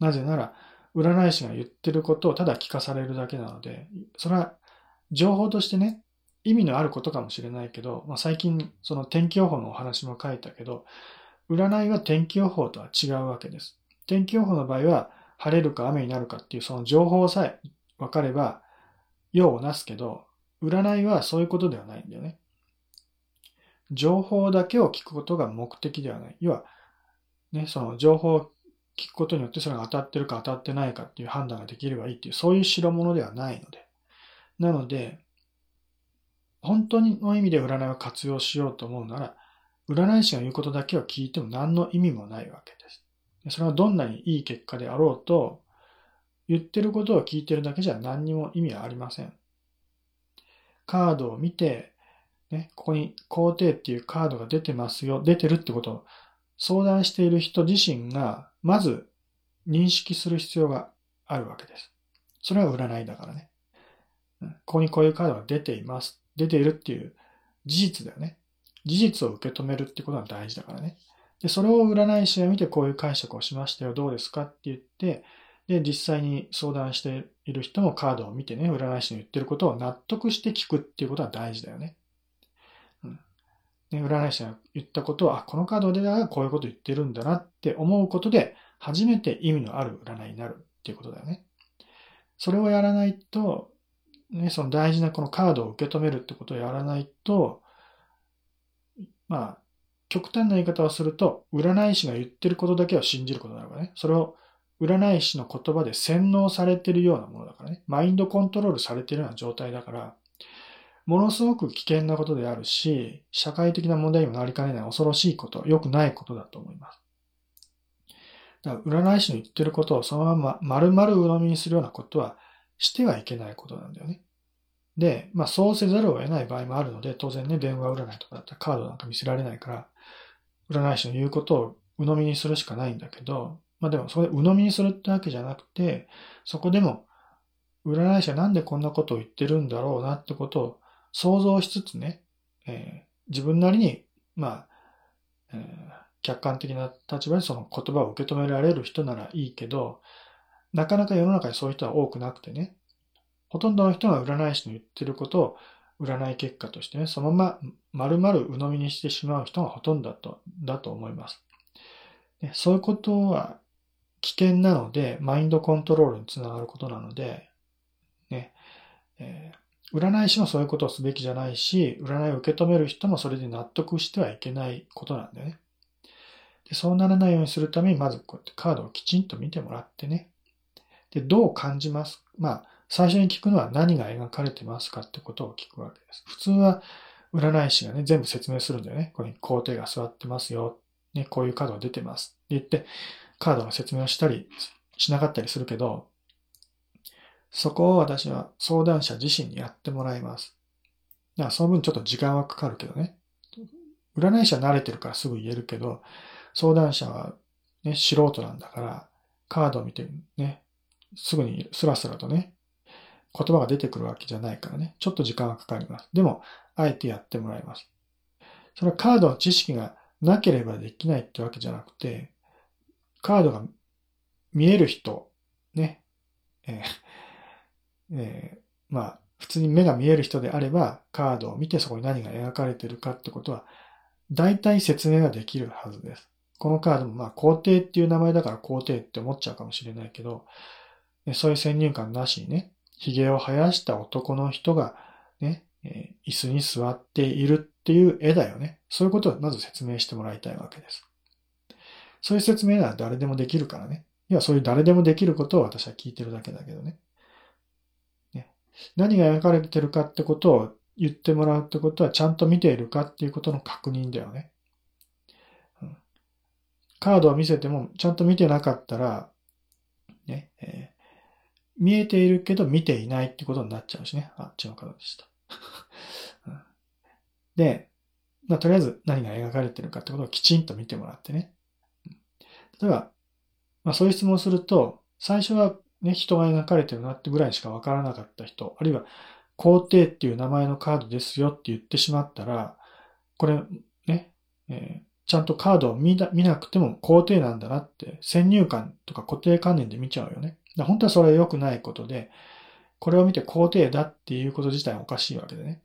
なぜなら、占い師が言ってることをただ聞かされるだけなので、それは情報としてね、意味のあることかもしれないけど、まあ、最近その天気予報のお話も書いたけど、占いは天気予報とは違うわけです。天気予報の場合は晴れるか雨になるかっていうその情報さえ分かれば用をなすけど、占いはそういうことではないんだよね。情報だけを聞くことが目的ではない。要は、ね、その情報を聞くことによってそれが当たってるか当たってないかっていう判断ができればいいっていう、そういう代物ではないので。なので、本当の意味で占いを活用しようと思うなら、占い師が言うことだけを聞いても何の意味もないわけです。それはどんなにいい結果であろうと、言ってることを聞いてるだけじゃ何にも意味はありません。カードを見て、ね、ここに皇帝っていうカードが出てますよ、出てるってことを相談している人自身が、まず認識する必要があるわけです。それは占いだからね。ここにこういうカードが出ています。出ているっていう事実だよね。事実を受け止めるってことが大事だからね。で、それを占い師が見てこういう解釈をしましたよ。どうですかって言って、で、実際に相談している人もカードを見てね、占い師の言ってることを納得して聞くっていうことは大事だよね。うん。で、占い師が言ったことを、あ、このカードではこういうこと言ってるんだなって思うことで、初めて意味のある占いになるっていうことだよね。それをやらないと、ね、その大事なこのカードを受け止めるってことをやらないと、まあ、極端な言い方をすると、占い師が言ってることだけを信じることになるからね。それを占い師の言葉で洗脳されてるようなものだからね。マインドコントロールされてるような状態だから、ものすごく危険なことであるし、社会的な問題にもなりかねない恐ろしいこと、良くないことだと思います。だから占い師の言ってることをそのまま丸々鵜呑みにするようなことはしてはいけないことなんだよね。で、まあそうせざるを得ない場合もあるので、当然ね、電話占いとかだったらカードなんか見せられないから、占い師の言うことを鵜呑みにするしかないんだけど、まあでもそれ鵜呑みにするってわけじゃなくて、そこでも占い師はなんでこんなことを言ってるんだろうなってことを想像しつつね、えー、自分なりに、まあ、えー、客観的な立場でその言葉を受け止められる人ならいいけど、なかなか世の中にそういう人は多くなくてね、ほとんどの人が占い師の言ってることを占い結果としてね、そのまま丸々鵜呑みにしてしまう人がほとんどだとだと思います。そういうことは危険なので、マインドコントロールにつながることなので、ね、えー、占い師もそういうことをすべきじゃないし、占いを受け止める人もそれで納得してはいけないことなんだよね。でそうならないようにするために、まずこうやってカードをきちんと見てもらってね。で、どう感じます？まあ、最初に聞くのは何が描かれてますかってことを聞くわけです。普通は占い師がね、全部説明するんだよね。ここに皇帝が座ってますよ。ね、こういうカードが出てます。って言って、カードの説明をしたりしなかったりするけど、そこを私は相談者自身にやってもらいます。だからその分ちょっと時間はかかるけどね。占い師は慣れてるからすぐ言えるけど、相談者はね、素人なんだから、カードを見てね、すぐにスラスラとね、言葉が出てくるわけじゃないからね、ちょっと時間はかかります。でも、あえてやってもらいます。それはカードの知識がなければできないってわけじゃなくて、カードが見える人、ね、えーえー、まあ、普通に目が見える人であれば、カードを見てそこに何が描かれているかってことは、大体説明ができるはずです。このカードも、まあ、皇帝っていう名前だから皇帝って思っちゃうかもしれないけど、そういう先入観なしにね、髭を生やした男の人が、ね、椅子に座っているっていう絵だよね。そういうことをまず説明してもらいたいわけです。そういう説明なら誰でもできるからね。いや、そういう誰でもできることを私は聞いてるだけだけどね。何が描かれてるかってことを言ってもらうってことは、ちゃんと見ているかっていうことの確認だよね。カードを見せても、ちゃんと見てなかったら、ね、えー、見えているけど見ていないってことになっちゃうしね。あ、違うカードでした。で、まあ、とりあえず何が描かれてるかってことをきちんと見てもらってね。例えば、まあそういう質問をすると、最初はね、人が描かれてるなってぐらいしかわからなかった人、あるいは、皇帝っていう名前のカードですよって言ってしまったら、これ、ね、えー、ちゃんとカードを見なくても皇帝なんだなって、先入観とか固定観念で見ちゃうよね。本当はそれは良くないことで、これを見て皇帝だっていうこと自体おかしいわけでね。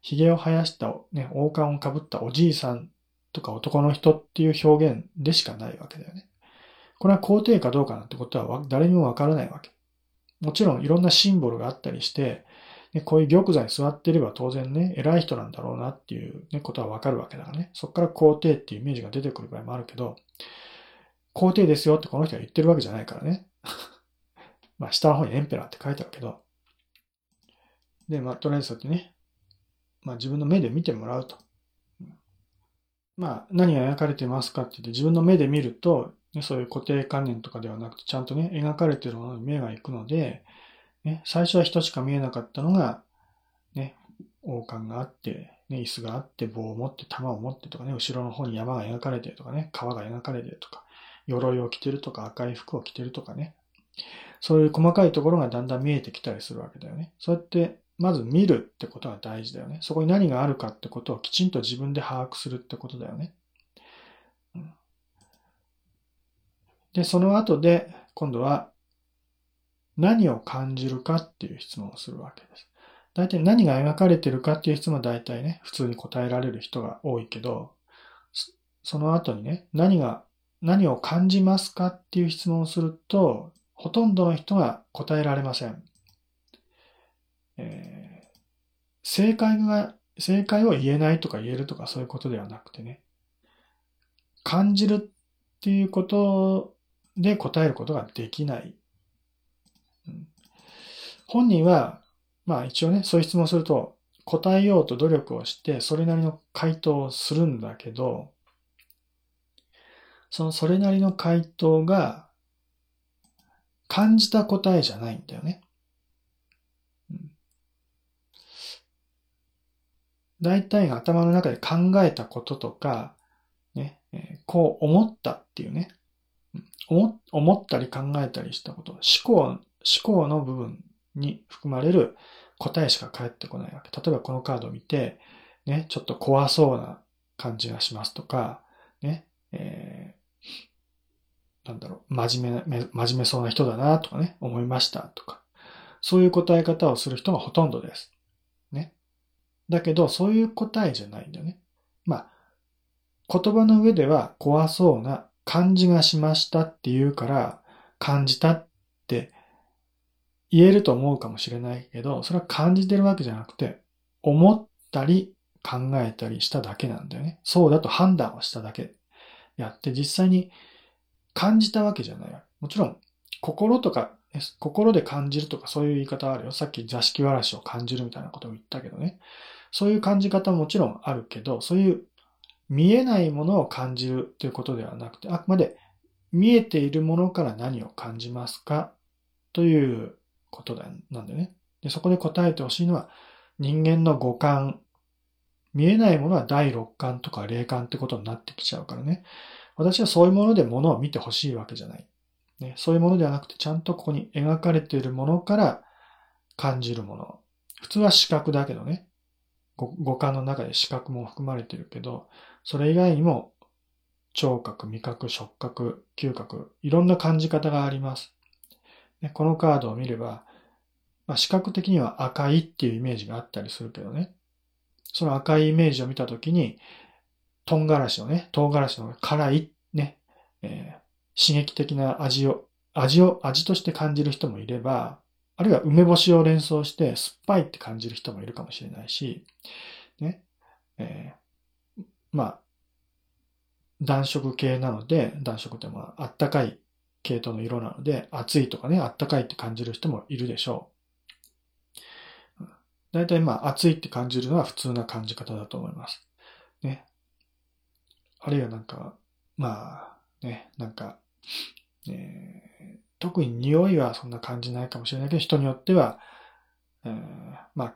髭を生やした、ね、王冠をかぶったおじいさんとか男の人っていう表現でしかないわけだよね。これは肯定かどうかなんてことは誰にもわからないわけ。もちろんいろんなシンボルがあったりして、ね、こういう玉座に座っていれば当然ね、偉い人なんだろうなっていう、ね、ことはわかるわけだからね。そこから肯定っていうイメージが出てくる場合もあるけど、肯定ですよってこの人が言ってるわけじゃないからね。まあ下の方にエンペラーって書いてあるけど。で、まあとりあえずそうやってね、まあ自分の目で見てもらうと。まあ何が描かれてますかって言って自分の目で見ると、ね、そういう固定観念とかではなくて、ちゃんとね、描かれているものに目が行くので、ね、最初は人しか見えなかったのが、ね、王冠があって、ね、椅子があって、棒を持って、玉を持ってとかね、後ろの方に山が描かれてるとかね、川が描かれてるとか、鎧を着てるとか、赤い服を着てるとかね、そういう細かいところがだんだん見えてきたりするわけだよね。そうやって、まず見るってことが大事だよね。そこに何があるかってことをきちんと自分で把握するってことだよね。うんで、その後で、今度は、何を感じるかっていう質問をするわけです。大体何が描かれてるかっていう質問は大体ね、普通に答えられる人が多いけど、その後にね、何が、何を感じますかっていう質問をすると、ほとんどの人が答えられません。えー正解が、正解を言えないとか言えるとかそういうことではなくてね、感じるっていうことで答えることができない。本人は、まあ一応ね、そういう質問すると、答えようと努力をして、それなりの回答をするんだけど、そのそれなりの回答が、感じた答えじゃないんだよね。大体が頭の中で考えたこととか、ね、こう思ったっていうね、思ったり考えたりしたこと、思考、思考の部分に含まれる答えしか返ってこないわけ。例えばこのカードを見て、ね、ちょっと怖そうな感じがしますとか、ね、えーなんだろう、真面目な、真面目そうな人だなとかね、思いましたとか、そういう答え方をする人がほとんどです。ね。だけど、そういう答えじゃないんだよね。まあ、言葉の上では怖そうな感じがしましたって言うから、感じたって言えると思うかもしれないけど、それは感じてるわけじゃなくて、思ったり考えたりしただけなんだよね。そうだと判断をしただけやって、実際に感じたわけじゃない。もちろん、心とか、心で感じるとかそういう言い方あるよ。さっき座敷わらしを感じるみたいなことを言ったけどね。そういう感じ方ももちろんあるけど、そういう見えないものを感じるということではなくて、あくまで見えているものから何を感じますか？ということなんだよね。でそこで答えてほしいのは、人間の五感。見えないものは第六感とか霊感ってことになってきちゃうからね。私はそういうものでものを見てほしいわけじゃない。ね、そういうものではなくて、ちゃんとここに描かれているものから感じるもの。普通は視覚だけどね。五感の中で視覚も含まれてるけど、それ以外にも聴覚、味覚、触覚、嗅覚、いろんな感じ方があります。このカードを見れば、まあ、視覚的には赤いっていうイメージがあったりするけどね。その赤いイメージを見たときに、唐辛子のね、唐辛子の辛い、ね、えー刺激的な味を、味を、味として感じる人もいれば、あるいは梅干しを連想して酸っぱいって感じる人もいるかもしれないし、ね、えーまあ、暖色系なので、暖色ってまあ、あったかい系統の色なので、暑いとかね、あったかいって感じる人もいるでしょう。だいたいまあ、暑いって感じるのは普通な感じ方だと思います。ね。あるいはなんか、まあ、ね、なんか、えー特に匂いはそんな感じないかもしれないけど、人によっては、えーまあ、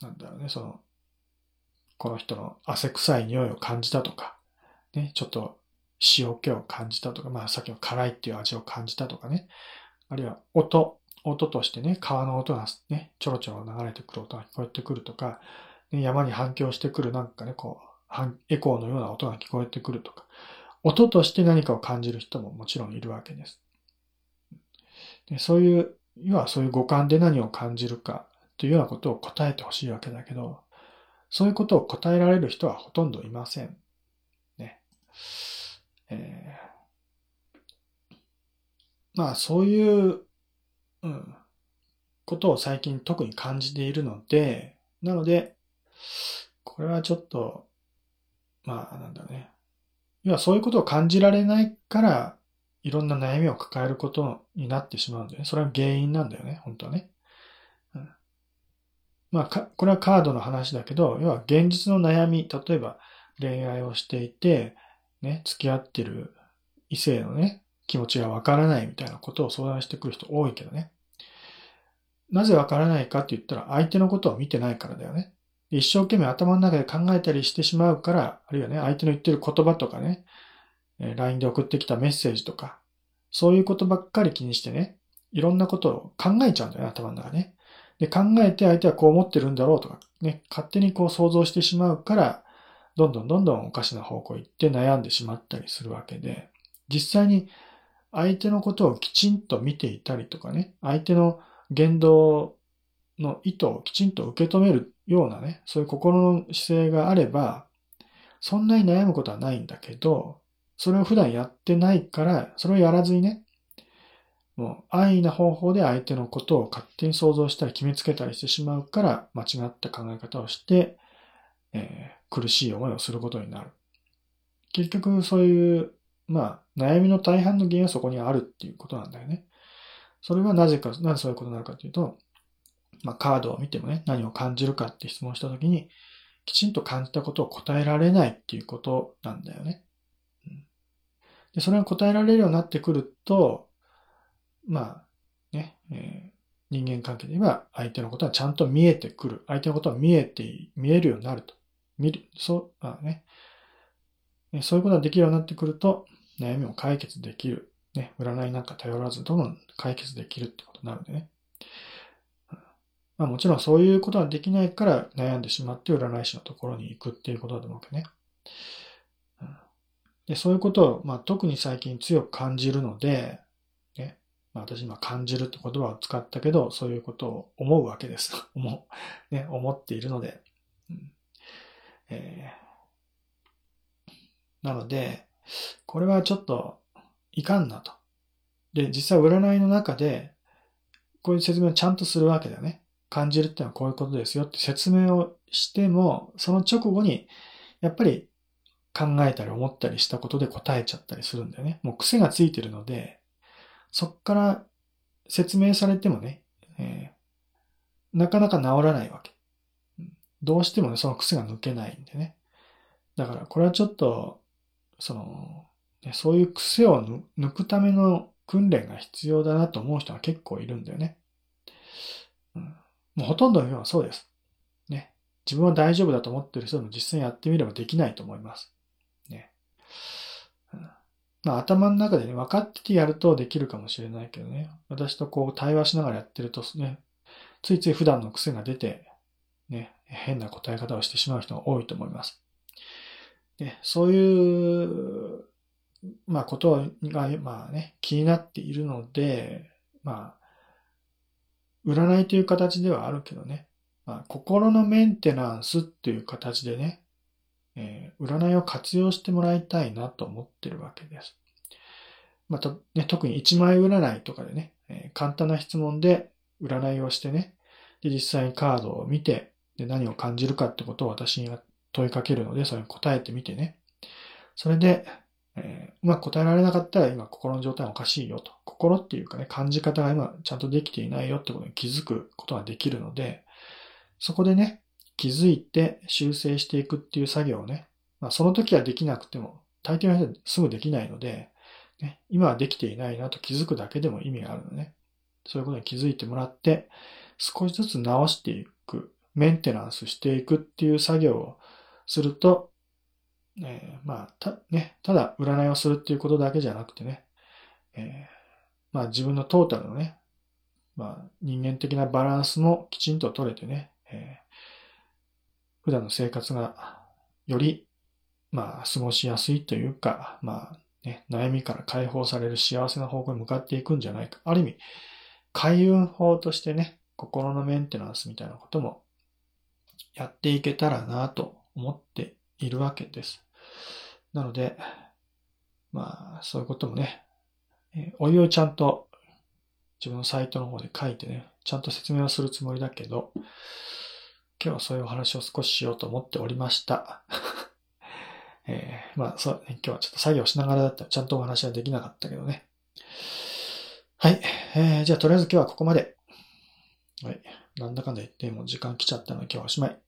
なんだろうね、その、この人の汗臭い匂いを感じたとか、ね、ちょっと塩気を感じたとか、まあさっきの辛いっていう味を感じたとかね、あるいは音、音としてね、川の音がね、ちょろちょろ流れてくる音が聞こえてくるとか、ね山に反響してくるなんかね、こう、エコーのような音が聞こえてくるとか、音として何かを感じる人ももちろんいるわけです。でそういう、要はそういう五感で何を感じるかというようなことを答えてほしいわけだけど、そういうことを答えられる人はほとんどいません。ね。えー、まあ、そういう、うん、ことを最近特に感じているので、なので、これはちょっと、まあ、なんだね。要はそういうことを感じられないから、いろんな悩みを抱えることになってしまうんだよね。それは原因なんだよね、本当はね。まあ、これはカードの話だけど、要は現実の悩み、例えば恋愛をしていて、ね、付き合ってる異性のね、気持ちがわからないみたいなことを相談してくる人多いけどね。なぜわからないかって言ったら相手のことを見てないからだよね。一生懸命頭の中で考えたりしてしまうから、あるいはね、相手の言ってる言葉とかね、LINE で送ってきたメッセージとか、そういうことばっかり気にしてね、いろんなことを考えちゃうんだよね、頭の中ね。で、考えて相手はこう思ってるんだろうとか、ね、勝手にこう想像してしまうから、どんどんどんどんおかしな方向行って悩んでしまったりするわけで、実際に相手のことをきちんと見ていたりとかね、相手の言動の意図をきちんと受け止めるようなね、そういう心の姿勢があれば、そんなに悩むことはないんだけど、それを普段やってないから、それをやらずにね、もう安易な方法で相手のことを勝手に想像したり決めつけたりしてしまうから、間違った考え方をして、えー、苦しい思いをすることになる。結局そういう、まあ、悩みの大半の原因はそこにあるっていうことなんだよね。それはなぜか、なぜそういうことになるかというと、まあ、カードを見てもね、何を感じるかって質問したときに、きちんと感じたことを答えられないっていうことなんだよね。うん、でそれが答えられるようになってくると、まあ、ね、えー、人間関係で言えば相手のことはちゃんと見えてくる。相手のことは見えて、見えるようになると。見る、そう、まあね。そういうことができるようになってくると、悩みを解決できる。ね、占いなんか頼らず、どんどん解決できるってことになるんでね。まあもちろんそういうことができないから悩んでしまって占い師のところに行くっていうことだと思うけどね。でそういうことを、まあ、特に最近強く感じるので、まあ、私今感じるって言葉を使ったけど、そういうことを思うわけです。思う、ね、思っているので。うんえー、なので、これはちょっといかんなと。で、実際占いの中で、こういう説明をちゃんとするわけだよね。感じるってのはこういうことですよって説明をしても、その直後に、やっぱり考えたり思ったりしたことで答えちゃったりするんだよね。もう癖がついてるので、そっから説明されてもね、えー、なかなか治らないわけ。どうしてもね、その癖が抜けないんでね。だからこれはちょっと、その、ねそういう癖を抜くための訓練が必要だなと思う人が結構いるんだよね。うん、もうほとんどの人はそうです。ね。自分は大丈夫だと思ってる人でも実際やってみればできないと思います。まあ頭の中でね、分かっててやるとできるかもしれないけどね。私とこう対話しながらやってるとね、ついつい普段の癖が出て、ね、変な答え方をしてしまう人が多いと思います。でそういうまあ、ことが、まあね、気になっているので、まあ、占いという形ではあるけどね、まあ、心のメンテナンスっていう形でね、えー、占いを活用してもらいたいなと思ってるわけです。また、ね、特に一枚占いとかでね、えー、簡単な質問で占いをしてね、で、実際にカードを見て、で、何を感じるかってことを私に問いかけるので、それに答えてみてね。それで、えー、うまく答えられなかったら今心の状態はおかしいよと。心っていうかね、感じ方が今ちゃんとできていないよってことに気づくことができるので、そこでね、気づいて修正していくっていう作業をね、まあその時はできなくても、大抵の人はすぐできないので、ね、今はできていないなと気づくだけでも意味があるのね。そういうことに気づいてもらって、少しずつ直していく、メンテナンスしていくっていう作業をすると、えー、まあ、た、ね、ただ占いをするっていうことだけじゃなくてね、えー、まあ自分のトータルのね、まあ人間的なバランスもきちんと取れてね、えー、普段の生活がより、まあ過ごしやすいというか、まあね、悩みから解放される幸せな方向に向かっていくんじゃないか。ある意味、開運法としてね、心のメンテナンスみたいなこともやっていけたらなと思っているわけです。なので、まあ、そういうこともね、えおいおいちゃんと自分のサイトの方で書いてね、ちゃんと説明をするつもりだけど、今日はそういうお話を少ししようと思っておりました。えー、まあ、そう、今日はちょっと作業しながらだったらちゃんとお話はできなかったけどね。はい。えー、じゃあとりあえず今日はここまで。はい。なんだかんだ言ってもう時間来ちゃったので今日はおしまい。